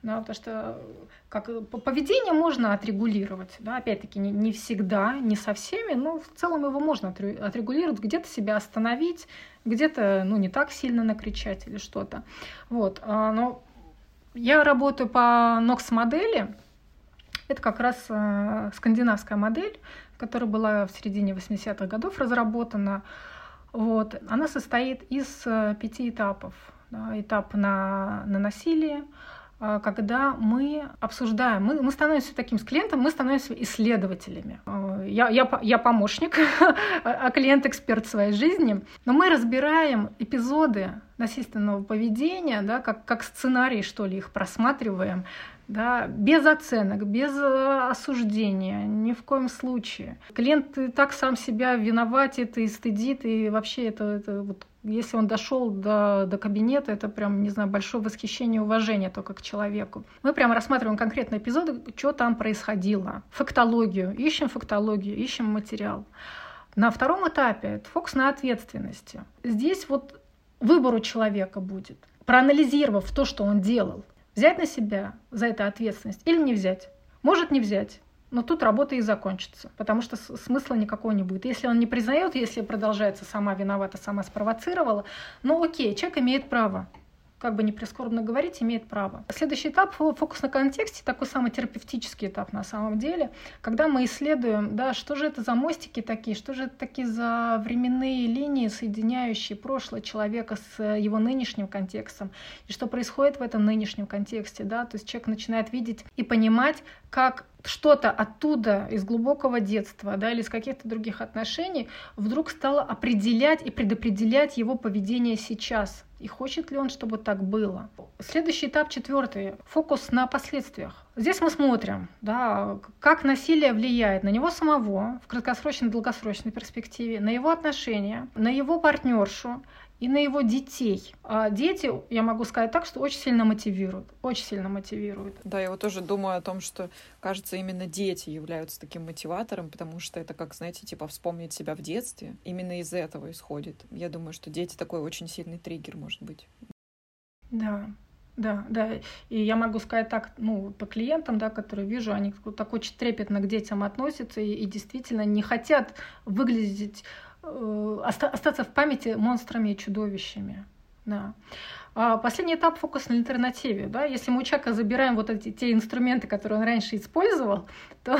Да, потому что как поведение можно отрегулировать, да, опять-таки не, не всегда, не со всеми, но в целом его можно отрегулировать, где-то себя остановить, где-то ну, не так сильно накричать или что-то. Вот. А, но я работаю по NOX-модели, это как раз э, скандинавская модель, которая была в середине 80-х годов разработана. Вот. Она состоит из э, пяти этапов. Этап на, на насилие, когда мы обсуждаем, мы, мы становимся таким с клиентом, мы становимся исследователями. А, я, я, я помощник, а клиент эксперт своей жизни, но мы разбираем эпизоды насильственного поведения, да, как, как сценарий, что ли, их просматриваем, да, без оценок, без э, осуждения, ни в коем случае. Клиент так сам себя виноватит и стыдит, и вообще это, это вот, если он дошел до, до кабинета, это прям, не знаю, большое восхищение и уважение только к человеку. Мы прям рассматриваем конкретные эпизоды, что там происходило, фактологию, ищем фактологию, ищем материал. На втором этапе это фокус на ответственности. Здесь вот выбор у человека будет, проанализировав то, что он делал, взять на себя за это ответственность или не взять. Может не взять, но тут работа и закончится, потому что смысла никакого не будет. Если он не признает, если продолжается сама виновата, сама спровоцировала, ну окей, человек имеет право как бы не прискорбно говорить, имеет право. Следующий этап — фокус на контексте, такой самый терапевтический этап на самом деле, когда мы исследуем, да, что же это за мостики такие, что же это такие за временные линии, соединяющие прошлое человека с его нынешним контекстом, и что происходит в этом нынешнем контексте, да, то есть человек начинает видеть и понимать, как что-то оттуда, из глубокого детства да, или из каких-то других отношений, вдруг стало определять и предопределять его поведение сейчас. И хочет ли он, чтобы так было? Следующий этап, четвертый, фокус на последствиях. Здесь мы смотрим, да, как насилие влияет на него самого в краткосрочной и долгосрочной перспективе, на его отношения, на его партнершу и на его детей. А дети, я могу сказать так, что очень сильно мотивируют, очень сильно мотивируют. Да, я вот тоже думаю о том, что, кажется, именно дети являются таким мотиватором, потому что это как, знаете, типа вспомнить себя в детстве. Именно из этого исходит. Я думаю, что дети такой очень сильный триггер может быть. Да, да, да. И я могу сказать так, ну, по клиентам, да, которые вижу, они так очень трепетно к детям относятся и, и действительно не хотят выглядеть остаться в памяти монстрами и чудовищами. Да. А последний этап фокус на альтернативе. Да? Если мы у человека забираем вот эти те инструменты, которые он раньше использовал, то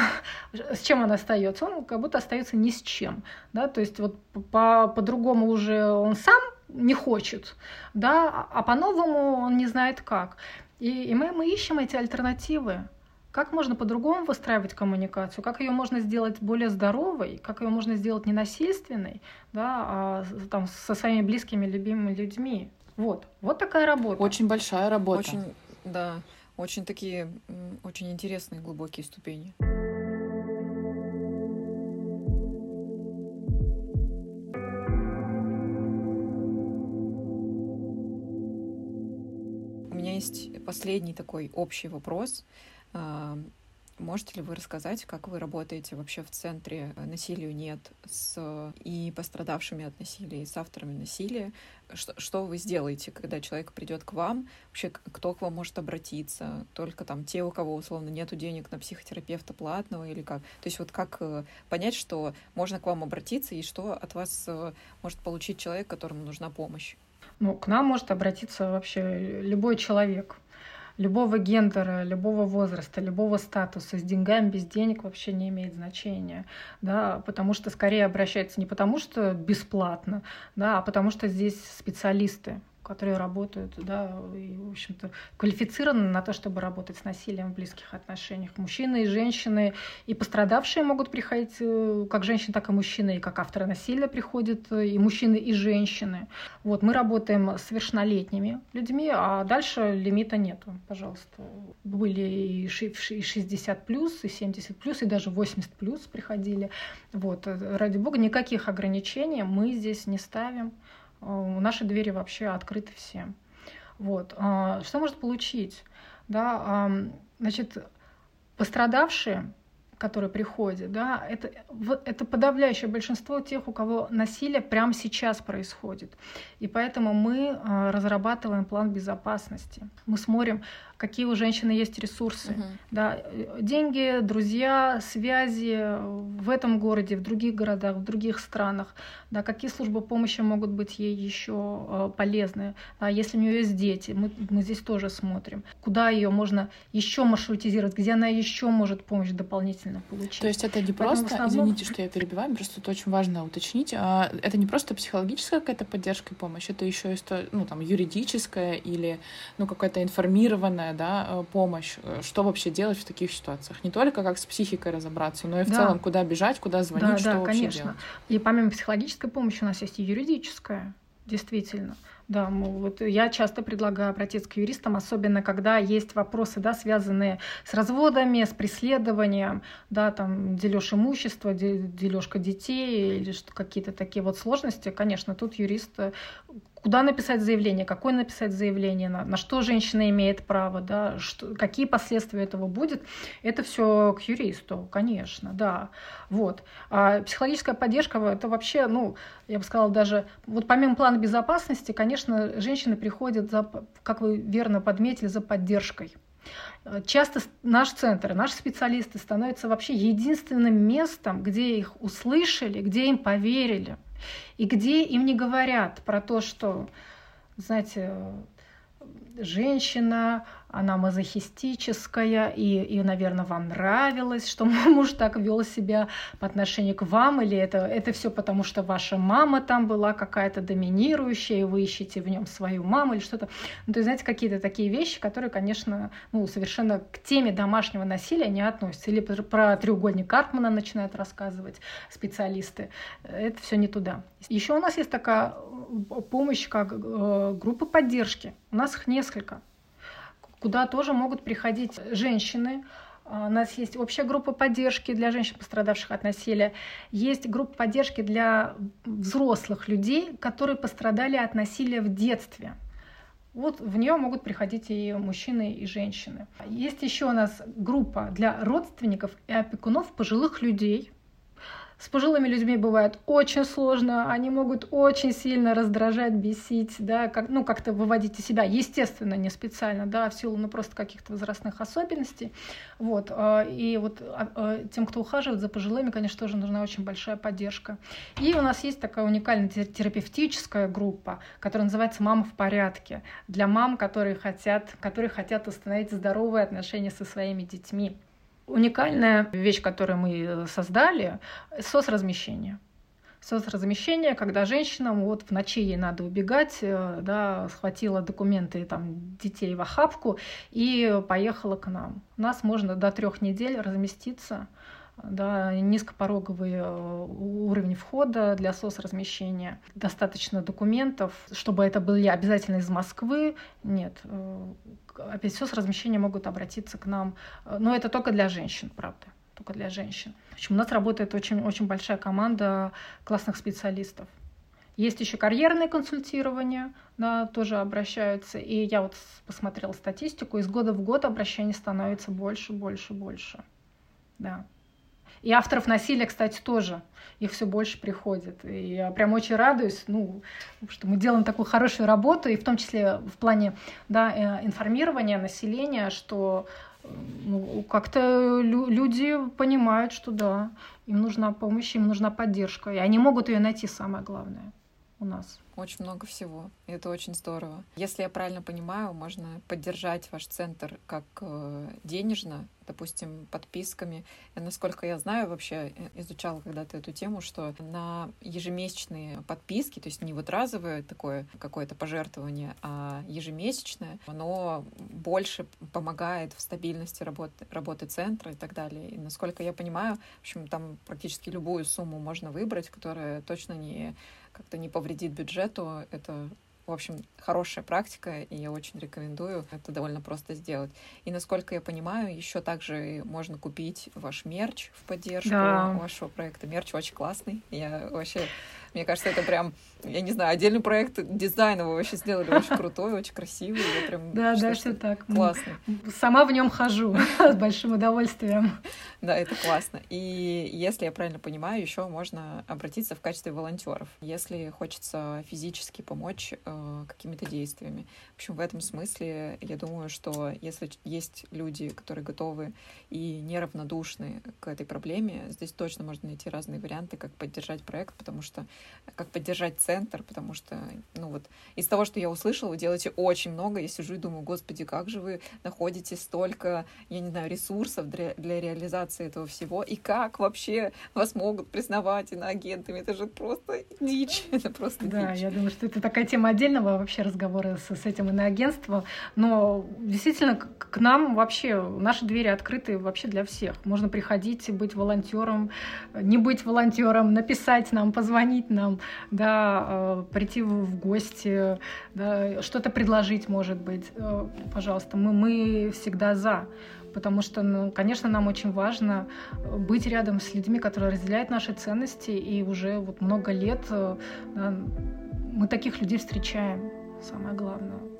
с чем он остается? Он как будто остается ни с чем. Да? То есть вот по, по-другому уже он сам не хочет, да? а по-новому он не знает как. И, и мы, мы ищем эти альтернативы. Как можно по-другому выстраивать коммуникацию? Как ее можно сделать более здоровой? Как ее можно сделать ненасильственной? Да, а там, со своими близкими, любимыми людьми? Вот. Вот такая работа. Очень большая работа. Очень, да, очень такие, очень интересные глубокие ступени. У меня есть последний такой общий вопрос. А, Можете ли вы рассказать, как вы работаете вообще в центре «Насилию нет» с и пострадавшими от насилия, и с авторами насилия? Что, что вы сделаете, когда человек придет к вам? Вообще, кто к вам может обратиться? Только там те, у кого, условно, нету денег на психотерапевта платного или как? То есть вот как э, понять, что можно к вам обратиться и что от вас э, может получить человек, которому нужна помощь? Ну, к нам может обратиться вообще любой человек любого гендера, любого возраста, любого статуса, с деньгами, без денег вообще не имеет значения, да, потому что скорее обращается не потому, что бесплатно, да, а потому что здесь специалисты, которые работают, да, и, в общем-то, квалифицированы на то, чтобы работать с насилием в близких отношениях. Мужчины и женщины, и пострадавшие могут приходить, э, как женщины, так и мужчины, и как авторы насилия приходят, э, и мужчины, и женщины. Вот, мы работаем с совершеннолетними людьми, а дальше лимита нету, пожалуйста. Были и 60 плюс, и 70 плюс, и даже 80 плюс приходили. Вот, э, ради бога, никаких ограничений мы здесь не ставим. Э, наши двери вообще открыты всем. Вот. А, что может получить? Да, значит, пострадавшие которые приходят, да, это, это подавляющее большинство тех, у кого насилие прямо сейчас происходит. И поэтому мы а, разрабатываем план безопасности. Мы смотрим, какие у женщины есть ресурсы. Угу. Да, деньги, друзья, связи в этом городе, в других городах, в других странах. Да, какие службы помощи могут быть ей еще а, полезны. Да, если у нее есть дети, мы, мы здесь тоже смотрим. Куда ее можно еще маршрутизировать, где она еще может помощь дополнительно получить. То есть это не Поэтому просто, основном... извините, что я перебиваю, просто это очень важно уточнить, а это не просто психологическая какая-то поддержка и помощь, это еще и ну, там, юридическая или ну, какая-то информированная социальная да, э, помощь, э, что вообще делать в таких ситуациях. Не только как с психикой разобраться, но и в да. целом, куда бежать, куда звонить, да, что да, вообще конечно. делать. И помимо психологической помощи у нас есть и юридическая, действительно. Да, вот я часто предлагаю обратиться к юристам, особенно когда есть вопросы, да, связанные с разводами, с преследованием, да, там дележ имущества, дележка детей или что какие-то такие вот сложности. Конечно, тут юрист э, куда написать заявление, какое написать заявление, на, на что женщина имеет право, да, что, какие последствия этого будет, это все к юристу, конечно, да. Вот. А психологическая поддержка, это вообще, ну, я бы сказала, даже, вот помимо плана безопасности, конечно, женщины приходят, за, как вы верно подметили, за поддержкой. Часто наш центр, наши специалисты становятся вообще единственным местом, где их услышали, где им поверили – и где им не говорят про то, что, знаете, женщина, она мазохистическая, и, и, наверное, вам нравилось, что муж так вел себя по отношению к вам, или это, это все потому, что ваша мама там была какая-то доминирующая, и вы ищете в нем свою маму или что-то. Ну, то есть, знаете, какие-то такие вещи, которые, конечно, ну, совершенно к теме домашнего насилия не относятся. Или про треугольник Карпмана начинают рассказывать специалисты. Это все не туда. Еще у нас есть такая э, помощь, как э, группы поддержки. У нас их несколько куда тоже могут приходить женщины. А, у нас есть общая группа поддержки для женщин, пострадавших от насилия. Есть группа поддержки для взрослых людей, которые пострадали от насилия в детстве. Вот в нее могут приходить и мужчины, и женщины. Есть еще у нас группа для родственников и опекунов пожилых людей, с пожилыми людьми бывает очень сложно, они могут очень сильно раздражать, бесить, да, как, ну, как-то выводить из себя, естественно, не специально, да, в силу, ну, просто каких-то возрастных особенностей, вот, а, и вот а, а, тем, кто ухаживает за пожилыми, конечно, тоже нужна очень большая поддержка. И у нас есть такая уникальная терапевтическая группа, которая называется «Мама в порядке», для мам, которые хотят, которые хотят установить здоровые отношения со своими детьми. Уникальная вещь, которую мы создали, соцразмещение. Соцразмещение, когда женщина вот в ночи ей надо убегать, э, да, схватила документы там, детей в охапку и поехала к нам. У нас можно до трех недель разместиться да, низкопороговый э, уровень входа для соцразмещения. Достаточно документов, чтобы это были обязательно из Москвы. Нет, э, опять соцразмещения могут обратиться к нам, э, но это только для женщин, правда, только для женщин. В общем, у нас работает очень, очень большая команда классных специалистов. Есть еще карьерное консультирование, да, тоже обращаются. И я вот посмотрела статистику, из года в год обращений становится больше, больше, больше. Да. И авторов насилия, кстати, тоже. Их все больше приходит. И я прям очень радуюсь, ну, что мы делаем такую хорошую работу, и в том числе в плане да, э, информирования населения, что ну, как-то люди понимают, что да, им нужна помощь, им нужна поддержка, и они могут ее найти, самое главное у нас. Очень много всего. И это очень здорово. Если я правильно понимаю, можно поддержать ваш центр как э, денежно, допустим, подписками. И, насколько я знаю, вообще э, изучала когда-то эту тему, что на ежемесячные подписки, то есть не вот разовое такое какое-то пожертвование, а ежемесячное, оно больше помогает в стабильности работы, работы центра и так далее. И, насколько я понимаю, в общем, там практически любую сумму можно выбрать, которая точно не как-то не повредит бюджету. Это в общем, хорошая практика, и я очень рекомендую это довольно просто сделать. И насколько я понимаю, еще также можно купить ваш мерч в поддержку да. вашего проекта. Мерч очень классный. Я вообще мне кажется, это прям, я не знаю, отдельный проект дизайна вы вообще сделали очень крутой, очень красивый. Я прям да, да, все так. Классно. Сама в нем хожу с большим удовольствием. Да, это классно. И если я правильно понимаю, еще можно обратиться в качестве волонтеров, если хочется физически помочь э, какими-то действиями. В общем, в этом смысле я думаю, что если есть люди, которые готовы и неравнодушны к этой проблеме, здесь точно можно найти разные варианты, как поддержать проект, потому что как поддержать центр, потому что, ну вот, из того, что я услышала, вы делаете очень много. Я сижу и думаю, господи, как же вы находите столько, я не знаю, ресурсов для, для реализации этого всего, и как вообще вас могут признавать иноагентами? Это же просто дичь, это просто да, дичь. я думаю, что это такая тема отдельного вообще разговора с, с этим иноагентством, но действительно к, к нам вообще, наши двери открыты вообще для всех. Можно приходить быть волонтером, не быть волонтером, написать нам, позвонить нам, да, э, прийти в гости, да, что-то предложить, может быть. Э, пожалуйста, мы, мы всегда за. Потому что, ну, конечно, нам очень важно быть рядом с людьми, которые разделяют наши ценности, и уже вот много лет э, да, мы таких людей встречаем, самое главное.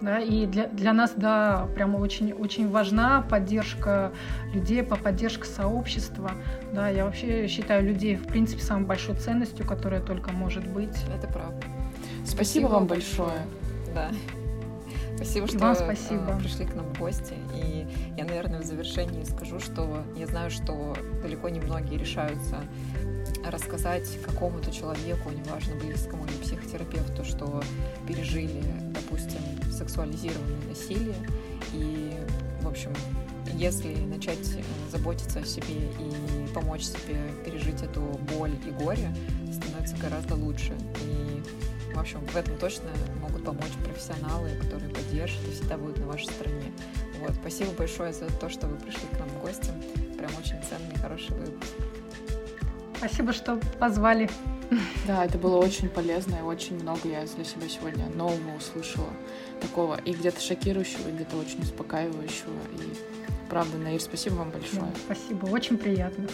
Да, и для, для нас, да, прямо очень, очень важна поддержка людей, по поддержка сообщества. Да, я вообще считаю людей, в принципе, самой большой ценностью, которая только может быть. Это правда. Спасибо, спасибо вам большое. Да. Спасибо, что вам спасибо. Э, пришли к нам в гости. И я, наверное, в завершении скажу, что я знаю, что далеко не многие решаются рассказать какому-то человеку, неважно, близкому или психотерапевту, что пережили, допустим, сексуализированное насилие. И, в общем, если начать э, заботиться о себе и помочь себе пережить эту боль и горе, становится гораздо лучше. И, в общем, в этом точно могут помочь профессионалы, которые поддержат и всегда будут на вашей стороне. Вот, спасибо большое за то, что вы пришли к нам в гости. Прям очень ценный, хороший выпуск. Спасибо, что позвали. Да, это было очень полезно, и очень много я для себя сегодня нового услышала. Такого и где-то шокирующего, и где-то очень успокаивающего. И правда, Наир, спасибо вам большое. Да, спасибо, очень приятно.